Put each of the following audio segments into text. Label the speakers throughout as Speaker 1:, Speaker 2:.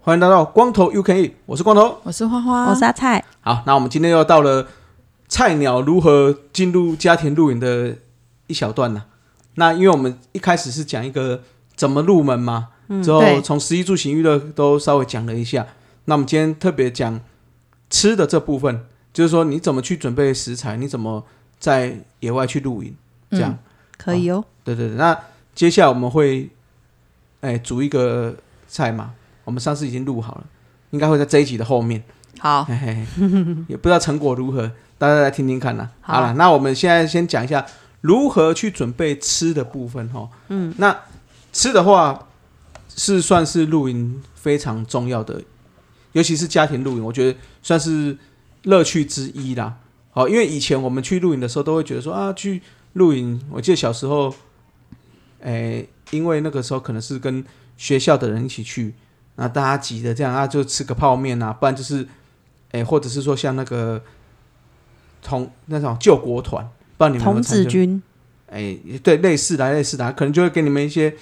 Speaker 1: 欢迎来到光头 U K E，我是光头，
Speaker 2: 我是花花，
Speaker 3: 我是阿菜。
Speaker 1: 好，那我们今天又到了菜鸟如何进入家庭露营的一小段呢。那因为我们一开始是讲一个怎么入门嘛，嗯、之后从十一住行娱乐都稍微讲了一下。那我们今天特别讲吃的这部分，就是说你怎么去准备食材，你怎么在野外去露营，这样、嗯、
Speaker 3: 可以哦。
Speaker 1: 对对对，那接下来我们会哎煮一个菜嘛。我们上次已经录好了，应该会在这一集的后面。
Speaker 2: 好
Speaker 1: 嘿嘿，也不知道成果如何，大家来听听看呐。好了，那我们现在先讲一下如何去准备吃的部分哈。嗯，那吃的话是算是露营非常重要的，尤其是家庭露营，我觉得算是乐趣之一啦。好，因为以前我们去露营的时候，都会觉得说啊，去露营，我记得小时候，哎，因为那个时候可能是跟学校的人一起去。那大家挤着这样啊，就吃个泡面啊，不然就是，哎、欸，或者是说像那个同那种救国团，不知道你们有没有参加？童子军，哎、欸，对，类似的，类似的，可能就会给你们一些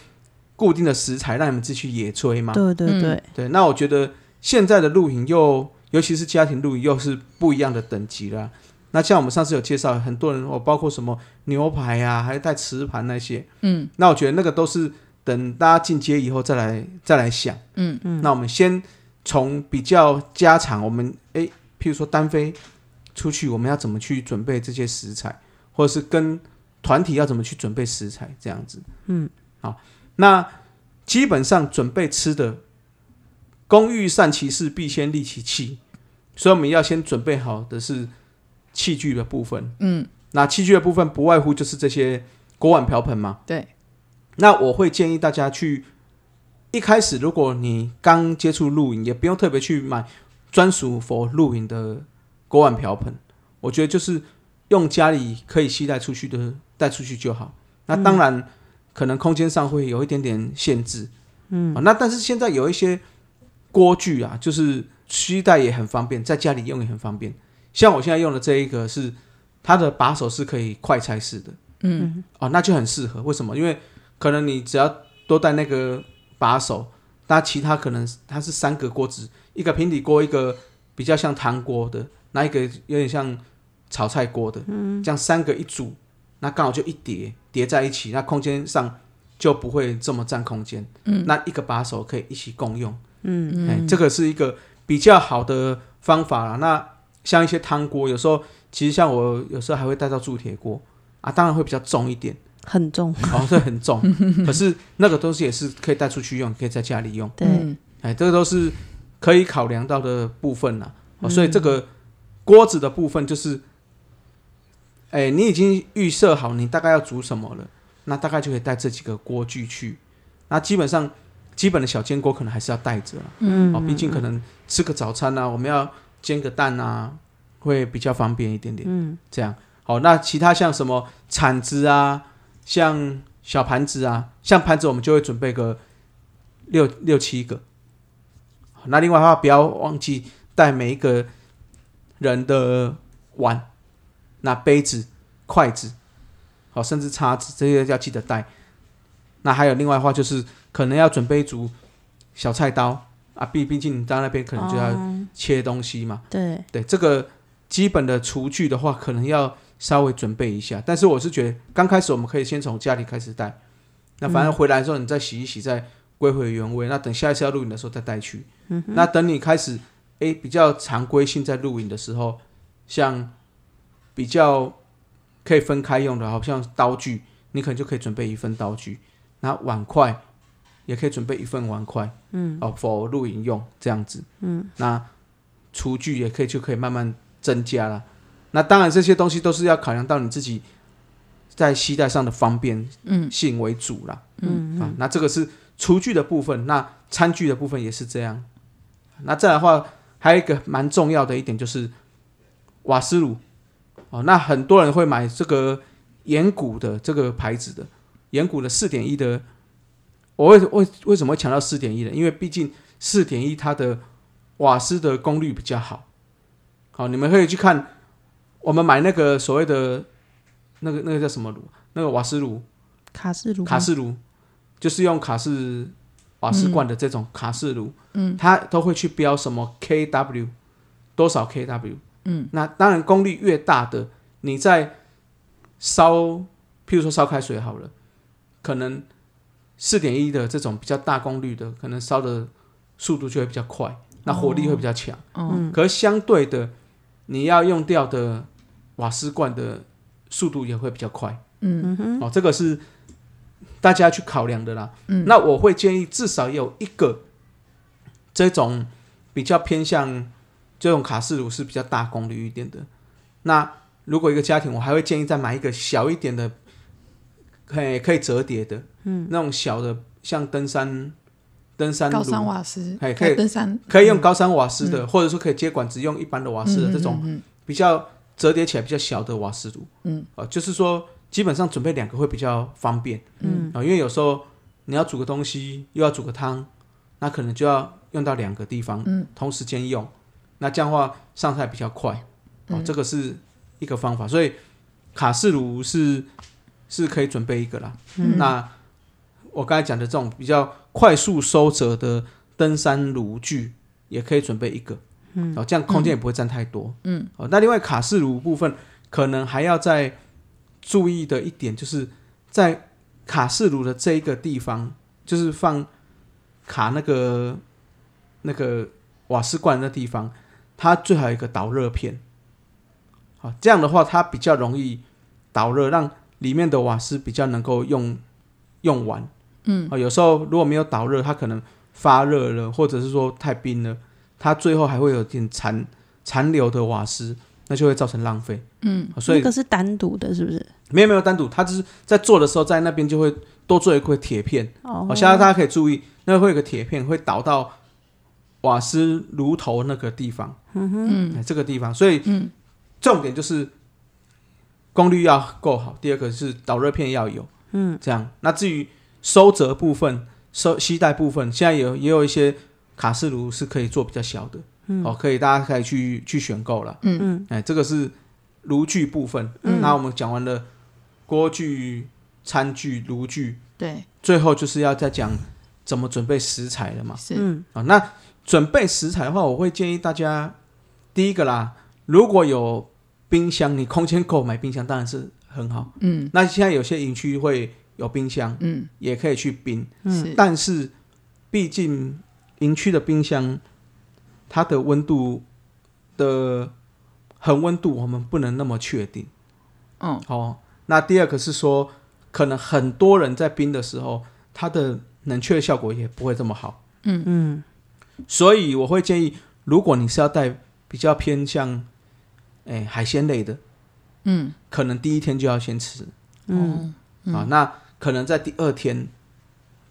Speaker 1: 固定的食材，让你们自己去野炊嘛。
Speaker 3: 对对对、嗯，
Speaker 1: 对。那我觉得现在的露营又，尤其是家庭露营，又是不一样的等级了。那像我们上次有介绍，很多人哦，包括什么牛排啊，还有带瓷盘那些，嗯，那我觉得那个都是。等大家进阶以后再来再来想，嗯嗯，那我们先从比较家常，我们哎，譬如说单飞出去，我们要怎么去准备这些食材，或者是跟团体要怎么去准备食材，这样子，嗯，好，那基本上准备吃的，工欲善其事，必先利其器，所以我们要先准备好的是器具的部分，嗯，那器具的部分不外乎就是这些锅碗瓢盆嘛，
Speaker 2: 对。
Speaker 1: 那我会建议大家去一开始，如果你刚接触露营，也不用特别去买专属 for 露营的锅碗瓢盆。我觉得就是用家里可以携带出去的带出去就好。那当然可能空间上会有一点点限制，嗯，那但是现在有一些锅具啊，就是携带也很方便，在家里用也很方便。像我现在用的这一个是它的把手是可以快拆式的，嗯，哦，那就很适合。为什么？因为可能你只要多带那个把手，那其他可能它是三个锅子，一个平底锅，一个比较像汤锅的，那一个有点像炒菜锅的，嗯，这样三个一组，那刚好就一叠叠在一起，那空间上就不会这么占空间，嗯，那一个把手可以一起共用，嗯。嗯，欸，这个是一个比较好的方法啦。那像一些汤锅，有时候其实像我有时候还会带到铸铁锅。啊，当然会比较重一点。
Speaker 3: 很重，
Speaker 1: 哦，这很重，可是那个东西也是可以带出去用，可以在家里用。
Speaker 3: 对，
Speaker 1: 哎，这个都是可以考量到的部分了。哦，所以这个锅子的部分就是，哎，你已经预设好你大概要煮什么了，那大概就可以带这几个锅具去。那基本上基本的小煎锅可能还是要带着，嗯，哦，毕竟可能吃个早餐啊，我们要煎个蛋啊，会比较方便一点点。嗯，这样。好，那其他像什么铲子啊？像小盘子啊，像盘子我们就会准备个六六七个。那另外的话，不要忘记带每一个人的碗、那杯子、筷子，好，甚至叉子这些要记得带。那还有另外的话，就是可能要准备一组小菜刀啊，毕毕竟你到那边可能就要切东西嘛。
Speaker 3: 对
Speaker 1: 对，这个基本的厨具的话，可能要。稍微准备一下，但是我是觉得刚开始我们可以先从家里开始带，那反正回来的时候你再洗一洗，再归回原位。那等下一次要录影的时候再带去。嗯、那等你开始诶比较常规性在录影的时候，像比较可以分开用的，好像刀具，你可能就可以准备一份刀具。那碗筷也可以准备一份碗筷，嗯，哦，for 露营用这样子，嗯，那厨具也可以就可以慢慢增加了。那当然，这些东西都是要考量到你自己在携带上的方便性为主啦。嗯，啊，那这个是厨具的部分，那餐具的部分也是这样。那再来的话，还有一个蛮重要的一点就是瓦斯炉。哦，那很多人会买这个岩谷的这个牌子的岩谷的四点一的，我为为为什么会强调四点一呢？因为毕竟四点一它的瓦斯的功率比较好。好，你们可以去看我们买那个所谓的那个那个叫什么炉？那个瓦斯炉，
Speaker 2: 卡式炉，
Speaker 1: 卡式炉就是用卡式瓦斯罐的这种卡式炉，
Speaker 2: 嗯，
Speaker 1: 它都会去标什么 kW 多少 kW，
Speaker 2: 嗯，
Speaker 1: 那当然功率越大的，你在烧，譬如说烧开水好了，可能四点一的这种比较大功率的，可能烧的速度就会比较快，那火力会比较强，
Speaker 2: 嗯，
Speaker 1: 可是相对的，你要用掉的瓦斯罐的速度也会比较快，
Speaker 2: 嗯
Speaker 3: 哼。
Speaker 1: 哦，这个是大家去考量的啦。
Speaker 2: 嗯，
Speaker 1: 那我会建议至少有一个这种比较偏向这种卡式炉是比较大功率一点的。那如果一个家庭，我还会建议再买一个小一点的，可以可以折叠的，嗯，那种小的像登山登山
Speaker 2: 高山，瓦斯，
Speaker 1: 哎可以
Speaker 2: 登山
Speaker 1: 可以用高山瓦斯的，或者说可以接管只用一般的瓦斯的
Speaker 2: 嗯
Speaker 1: 这种
Speaker 2: 嗯
Speaker 1: 比较折叠起来比较小的瓦斯炉，
Speaker 2: 嗯，
Speaker 1: 啊、就是说基本上准备两个会比较方便，
Speaker 3: 嗯。
Speaker 1: 啊、因为有时候你要煮个东西，又要煮个汤，那可能就要用到两个地方，
Speaker 2: 嗯，
Speaker 1: 同时间用，那这样的话上菜比较快，哦、
Speaker 2: 嗯
Speaker 1: 这个是一个方法，所以卡式炉是是可以准备一个啦，
Speaker 2: 嗯。
Speaker 1: 那我刚才讲的这种比较快速收折的登山炉具，也可以准备一个，嗯，哦，这样空间也不会占太多，
Speaker 2: 嗯，
Speaker 1: 哦，那另外卡式炉部分可能还要再注意的一点，就是在卡式炉的这一个地方，就是放卡那个那个瓦斯罐的地方，它最好有一个导热片，好，这样的话它比较容易导热，让里面的瓦斯比较能够用用完。
Speaker 2: 嗯，啊
Speaker 1: 有时候如果没有导热，它可能发热了，或者是说太冰了，它最后还会有点残残留的瓦斯，那就会造成浪费。
Speaker 2: 嗯，
Speaker 1: 所以
Speaker 3: 那个是单独的，是不是？
Speaker 1: 没有没有单独，它只是在做的时候，在那边就会多做一块铁片。
Speaker 3: 哦
Speaker 1: 哦，现在大家可以注意，那会有个铁片会导到瓦斯炉头那个地方，
Speaker 3: 嗯哼，
Speaker 1: 这个地方，所以
Speaker 2: 嗯。
Speaker 1: 重点就是功率要够好，第二个是导热片要有，
Speaker 3: 嗯，
Speaker 1: 这样。那至于收折部分、收吸带部分，现在有也有一些卡式炉是可以做比较小的，
Speaker 3: 嗯。
Speaker 1: 哦，可以大家可以去去选购了。
Speaker 2: 嗯。
Speaker 3: 嗯。
Speaker 1: 哎，这个是炉具部分。
Speaker 3: 嗯。
Speaker 1: 那我们讲完了锅具、餐具、炉具，
Speaker 2: 对，
Speaker 1: 最后就是要再讲怎么准备食材了嘛。
Speaker 2: 是，
Speaker 3: 嗯。
Speaker 1: 啊，那准备食材的话，我会建议大家第一个啦，如果有冰箱，你空间够买冰箱当然是很好。
Speaker 2: 嗯。
Speaker 1: 那现在有些营区会有冰箱，
Speaker 2: 嗯。
Speaker 1: 也可以去冰，
Speaker 2: 嗯，
Speaker 1: 但是毕竟营区的冰箱它的温度的恒温度我们不能那么确定。
Speaker 2: 嗯
Speaker 1: 哦，那第二个是说，可能很多人在冰的时候，它的冷却效果也不会这么好。
Speaker 2: 嗯。
Speaker 3: 嗯
Speaker 1: 所以我会建议，如果你是要带比较偏向，哎，海鲜类的，
Speaker 2: 嗯。
Speaker 1: 可能第一天就要先吃、
Speaker 3: 嗯。
Speaker 2: 嗯。
Speaker 1: 啊。那可能在第二天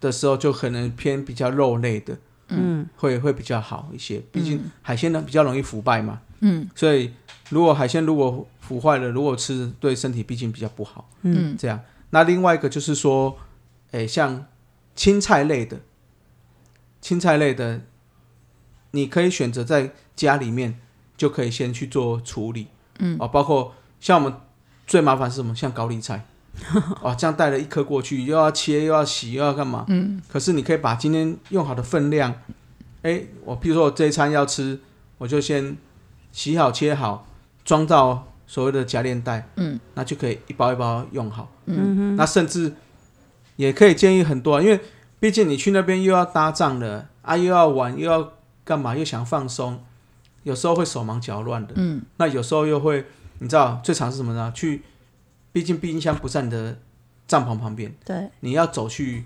Speaker 1: 的时候，就可能偏比较肉类的，
Speaker 3: 嗯。
Speaker 1: 会会比较好一些。毕竟海鲜呢比较容易腐败嘛，
Speaker 2: 嗯。
Speaker 1: 所以如果海鲜如果腐坏了，如果吃对身体毕竟比较不好。
Speaker 2: 嗯。
Speaker 1: 这样，那另外一个就是说，诶，像青菜类的，青菜类的，你可以选择在家里面就可以先去做处理，
Speaker 2: 嗯。
Speaker 1: 哦，包括像我们最麻烦是什么？像高丽菜，哦，这样带了一颗过去，又要切，又要洗，又要干嘛？
Speaker 2: 嗯。
Speaker 1: 可是你可以把今天用好的分量，哎，我譬如说我这一餐要吃，我就先洗好切好，装到所谓的夹链袋，
Speaker 2: 嗯，
Speaker 1: 那就可以一包一包用好。
Speaker 3: 嗯。哼，
Speaker 1: 那甚至也可以建议很多、啊，因为毕竟你去那边又要搭帐了啊，又要玩，又要干嘛，又想放松，有时候会手忙脚乱的。
Speaker 2: 嗯
Speaker 1: 那有时候又会，你知道最常是什么呢？去，毕竟冰箱不在你的帐篷旁边，
Speaker 3: 对
Speaker 1: 你要走去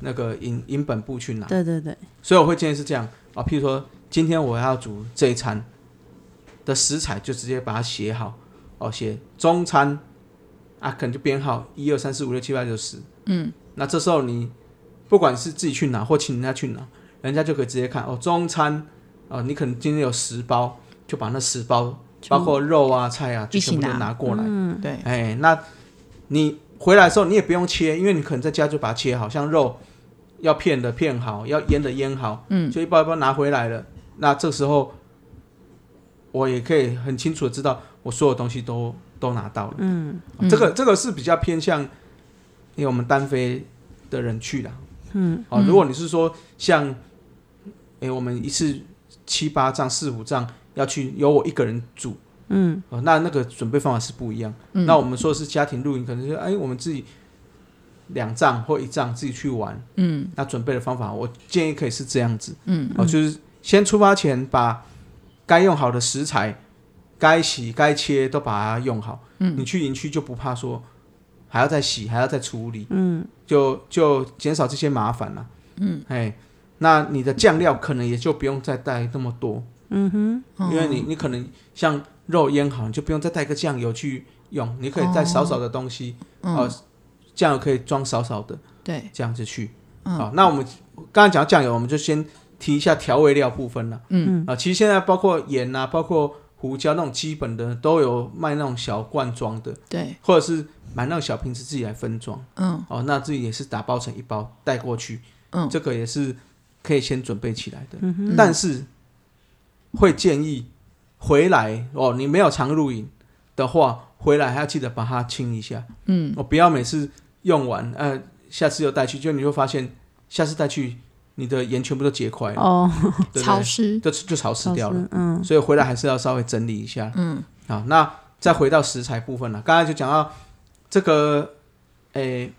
Speaker 1: 那个营营本部去拿。
Speaker 3: 对对对，
Speaker 1: 所以我会建议是这样啊，譬如说今天我要煮这一餐的食材，就直接把它写好哦，写中餐啊，可能就编号一二三四五六七八九十。
Speaker 2: 嗯
Speaker 1: 那这时候你不管是自己去拿或请人家去拿，人家就可以直接看哦，中餐哦，你可能今天有十包，就把那十包包括肉啊、菜啊，就全部都
Speaker 2: 拿
Speaker 1: 拿过来。
Speaker 3: 嗯
Speaker 2: 对，
Speaker 1: 哎，那你回来的时候你也不用切，因为你可能在家就把它切好，像肉要片的片好，要腌的腌好，
Speaker 2: 嗯，
Speaker 1: 就一包一包拿回来了。那这时候我也可以很清楚的知道我所有东西都都拿到了。
Speaker 3: 嗯，
Speaker 1: 这个这个是比较偏向因为我们单飞的人去的。
Speaker 3: 嗯，
Speaker 1: 哦，如果你是说像，诶，我们一次七八帐、四五帐要去由我一个人煮，
Speaker 3: 嗯，
Speaker 1: 哦，那那个准备方法是不一样。
Speaker 2: 嗯
Speaker 1: 那我们说的是家庭露营，可能是哎，我们自己两帐或一帐自己去玩。
Speaker 2: 嗯
Speaker 1: 那准备的方法，我建议可以是这样子。
Speaker 2: 嗯
Speaker 1: 哦，就是先出发前把该用好的食材、该洗、该切都把它用好。
Speaker 2: 嗯
Speaker 1: 你去营区就不怕说还要再洗，还要再处理。
Speaker 3: 嗯，
Speaker 1: 就就减少这些麻烦了。
Speaker 2: 嗯，
Speaker 1: 哎，那你的酱料可能也就不用再带那么多，
Speaker 3: 嗯哼，
Speaker 1: 因为你你可能像肉腌好，你就不用再带个酱油去用，你可以带少少的东西，
Speaker 2: 嗯
Speaker 1: 哦，酱油可以装少少的，
Speaker 2: 对，
Speaker 1: 这样子去。
Speaker 2: 嗯。
Speaker 1: 好，那我们刚才讲到酱油，我们就先提一下调味料部分了。
Speaker 2: 嗯。
Speaker 1: 啊，其实现在包括盐啊，包括胡椒那种基本的都有卖那种小罐装的，
Speaker 2: 对，
Speaker 1: 或者是买那种小瓶子自己来分装。
Speaker 2: 嗯。
Speaker 1: 哦，那自己也是打包成一包带过去，
Speaker 2: 嗯。
Speaker 1: 这个也是可以先准备起来的。
Speaker 3: 嗯，
Speaker 1: 但是会建议回来哦，你没有常露营的话，回来还要记得把它清一下。
Speaker 2: 嗯
Speaker 1: 哦，不要每次用完，呃，下次又带去，就你会发现下次带去，你的盐全部都结块了，
Speaker 3: 哦，
Speaker 1: 对对？
Speaker 2: 潮湿，
Speaker 1: 就就潮湿掉了。
Speaker 3: 嗯
Speaker 1: 所以回来还是要稍微整理一下。
Speaker 2: 嗯
Speaker 1: 好，那再回到食材部分了。刚才就讲到这个，诶，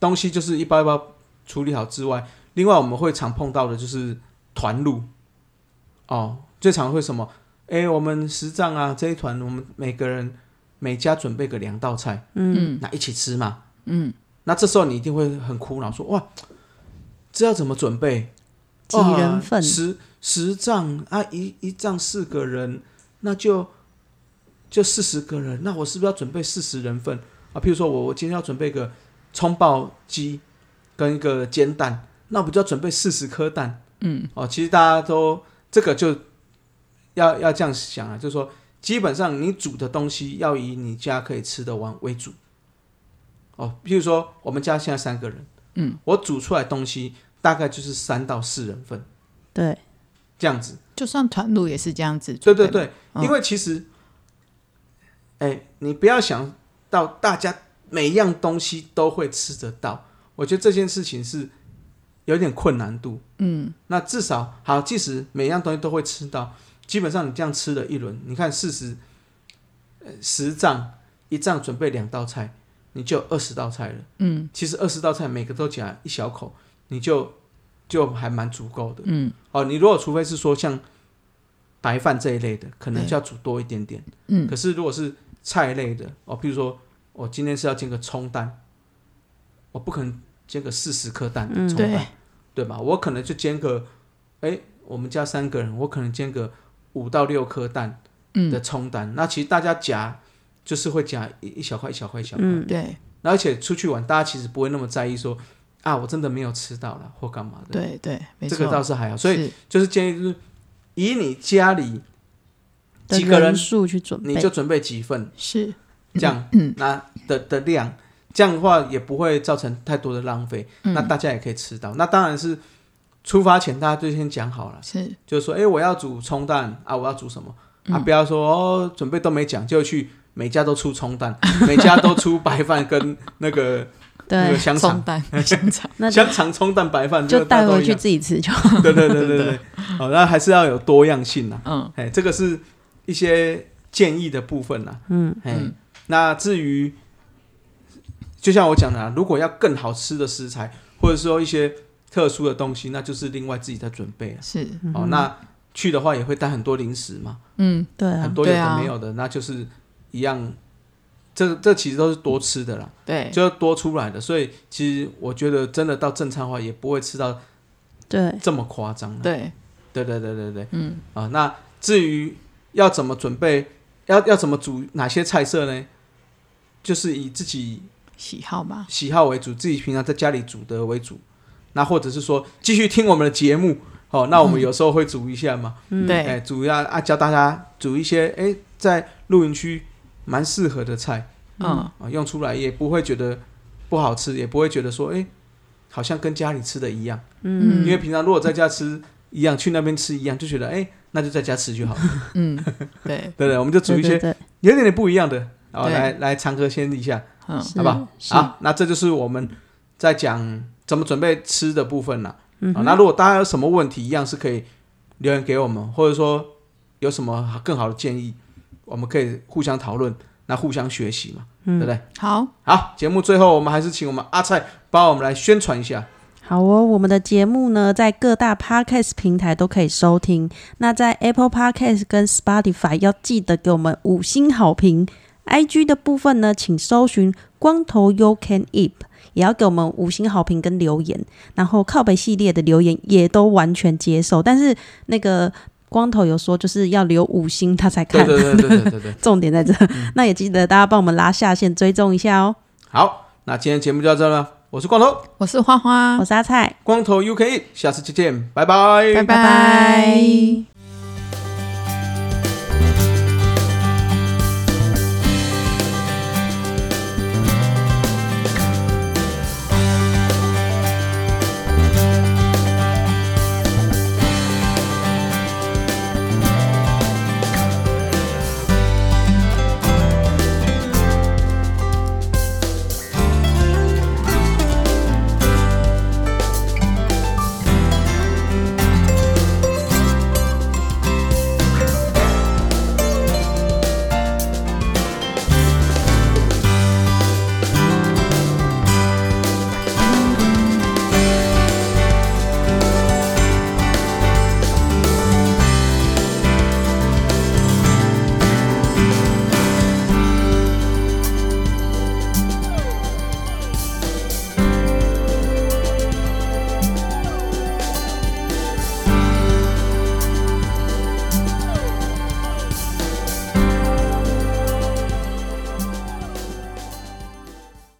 Speaker 1: 东西就是一包一包处理好之外，另外我们会常碰到的就是团路。哦，最常会什么？哎，我们十丈啊这一团，我们每个人每家准备个两道菜，
Speaker 3: 嗯
Speaker 2: 嗯
Speaker 1: 那一起吃嘛。
Speaker 2: 嗯，
Speaker 1: 那这时候你一定会很苦恼，说哇，这要怎么准备？
Speaker 3: 几人份
Speaker 1: 哇十十丈啊，一一丈四个人，那就就四十个人，那我是不是要准备四十人份啊？譬如说我我今天要准备个葱爆鸡跟一个煎蛋，那我不就要准备四十颗蛋？
Speaker 2: 嗯，
Speaker 1: 哦，其实大家都这个就要要这样想啊，就是说基本上你煮的东西要以你家可以吃得完为主。哦，譬如说我们家现在三个人，
Speaker 2: 嗯，
Speaker 1: 我煮出来东西大概就是三到四人份
Speaker 3: 对，
Speaker 1: 这样子。
Speaker 2: 就算团路也是这样子，
Speaker 1: 对对对，
Speaker 2: 嗯
Speaker 1: 因为其实，哎，你不要想到大家每一样东西都会吃得到，我觉得这件事情是有点困难度。
Speaker 2: 嗯
Speaker 1: 那至少好，即使每一样东西都会吃到，基本上你这样吃了一轮，你看四十，呃，十帐一帐准备两道菜，你就二十道菜了。
Speaker 2: 嗯
Speaker 1: 其实二十道菜每个都夹一小口，你就就还蛮足够的。
Speaker 2: 嗯
Speaker 1: 哦，你如果除非是说像白饭这一类的，可能就要煮多一点点。
Speaker 2: 嗯
Speaker 1: 可是如果是菜类的，哦，譬如说我今天是要煎个葱蛋，我不可能煎个四十颗蛋的
Speaker 3: 嗯
Speaker 1: 葱蛋，
Speaker 2: 对。
Speaker 1: 对吧？我可能就煎个，哎，我们家三个人，我可能煎个五到六颗蛋的
Speaker 2: 嗯，
Speaker 1: 葱蛋。那其实大家夹就是会夹一一小块一小块一小块，
Speaker 3: 嗯
Speaker 1: 对。而且出去玩，大家其实不会那么在意说啊，我真的没有吃到了或干嘛的。
Speaker 2: 对对，没错，
Speaker 1: 这个倒是还好，所以就是建议就是以你家
Speaker 3: 里
Speaker 1: 几个人
Speaker 3: 数去准备，
Speaker 1: 你就准备几份
Speaker 2: 是，
Speaker 1: 这样，
Speaker 2: 嗯。
Speaker 1: 那的的量，这样的话也不会造成太多的浪费，
Speaker 2: 嗯。
Speaker 1: 那大家也可以吃到。那当然是出发前大家就先讲好了，
Speaker 2: 是，
Speaker 1: 就是说，哎，我要煮葱蛋啊，我要煮什么？啊？
Speaker 2: 嗯。
Speaker 1: 不要说哦，准备都没讲就去每家都出葱蛋，每家都出白饭跟那个 那个
Speaker 3: 对，
Speaker 1: 香
Speaker 2: 肠，蛋 香肠，
Speaker 3: 那
Speaker 1: 香肠葱蛋白饭
Speaker 3: 就带回去自己吃就好。
Speaker 1: 对对对对对，好，那还是要有多样性呐。
Speaker 2: 嗯。
Speaker 1: 哎，这个是一些建议的部分呐。
Speaker 3: 嗯。
Speaker 1: 哎，
Speaker 2: 嗯。
Speaker 1: 那至于就像我讲的、啊，如果要更好吃的食材，或者说一些特殊的东西，那就是另外自己在准备了。
Speaker 2: 是，
Speaker 1: 哦，那去的话也会带很多零食嘛，
Speaker 2: 嗯
Speaker 3: 对啊
Speaker 1: 很，多有的没有的，那就是一样。这这其实都是多吃的啦，
Speaker 2: 对，
Speaker 1: 就多出来的，所以其实我觉得真的到正餐的话，也不会吃到
Speaker 3: 对，
Speaker 1: 这么夸张了。
Speaker 2: 对，
Speaker 1: 对对对对对。
Speaker 2: 嗯
Speaker 1: 啊，那至于要怎么准备，要要怎么煮哪些菜色呢？就是以自己
Speaker 2: 喜好吧，
Speaker 1: 喜好为主，自己平常在家里煮的为主。那或者是说继续听我们的节目，哦，那我们有时候会煮一下嘛，
Speaker 3: 嗯。
Speaker 2: 对。
Speaker 1: 哎，煮一下啊，教大家煮一些哎，在露营区蛮适合的菜，
Speaker 2: 嗯。
Speaker 1: 啊，用出来也不会觉得不好吃，也不会觉得说，哎，好像跟家里吃的一样。
Speaker 3: 嗯。
Speaker 1: 因为平常如果在家吃一样，去那边吃一样，就觉得哎，那就在家吃就好了，
Speaker 2: 嗯，
Speaker 1: 对，对对？我们就煮一些有点点不一样的，然
Speaker 2: 后
Speaker 1: 来来尝个鲜一下，
Speaker 2: 嗯
Speaker 3: 是
Speaker 1: 好不好？
Speaker 3: 是
Speaker 1: 好，那这就是我们在讲怎么准备吃的部分了。啊，
Speaker 3: 嗯啊
Speaker 1: 那如果大家有什么问题，一样是可以留言给我们，或者说有什么更好的建议，我们可以互相讨论，那互相学习嘛，
Speaker 3: 嗯
Speaker 1: 对不对？
Speaker 2: 好，
Speaker 1: 好，节目最后我们还是请我们阿菜帮我们来宣传一下。
Speaker 3: 好哦，我们的节目呢，在各大 podcast 平台都可以收听。那在 Apple Podcast 跟 Spotify 要记得给我们五星好评。IG 的部分呢，请搜寻光头 You Can Eat，也要给我们五星好评跟留言。然后靠北系列的留言也都完全接受，但是那个光头有说，就是要留五星他才看。
Speaker 1: 对对对对对对对，
Speaker 3: 重点在这，那也记得大家帮我们拉下线追踪一下哦。
Speaker 1: 好，那今天节目就到这了，我是光头，
Speaker 2: 我是花花
Speaker 3: 我，是阿菜，
Speaker 1: 光头 UK，下次再见，拜拜，
Speaker 2: 拜
Speaker 3: 拜拜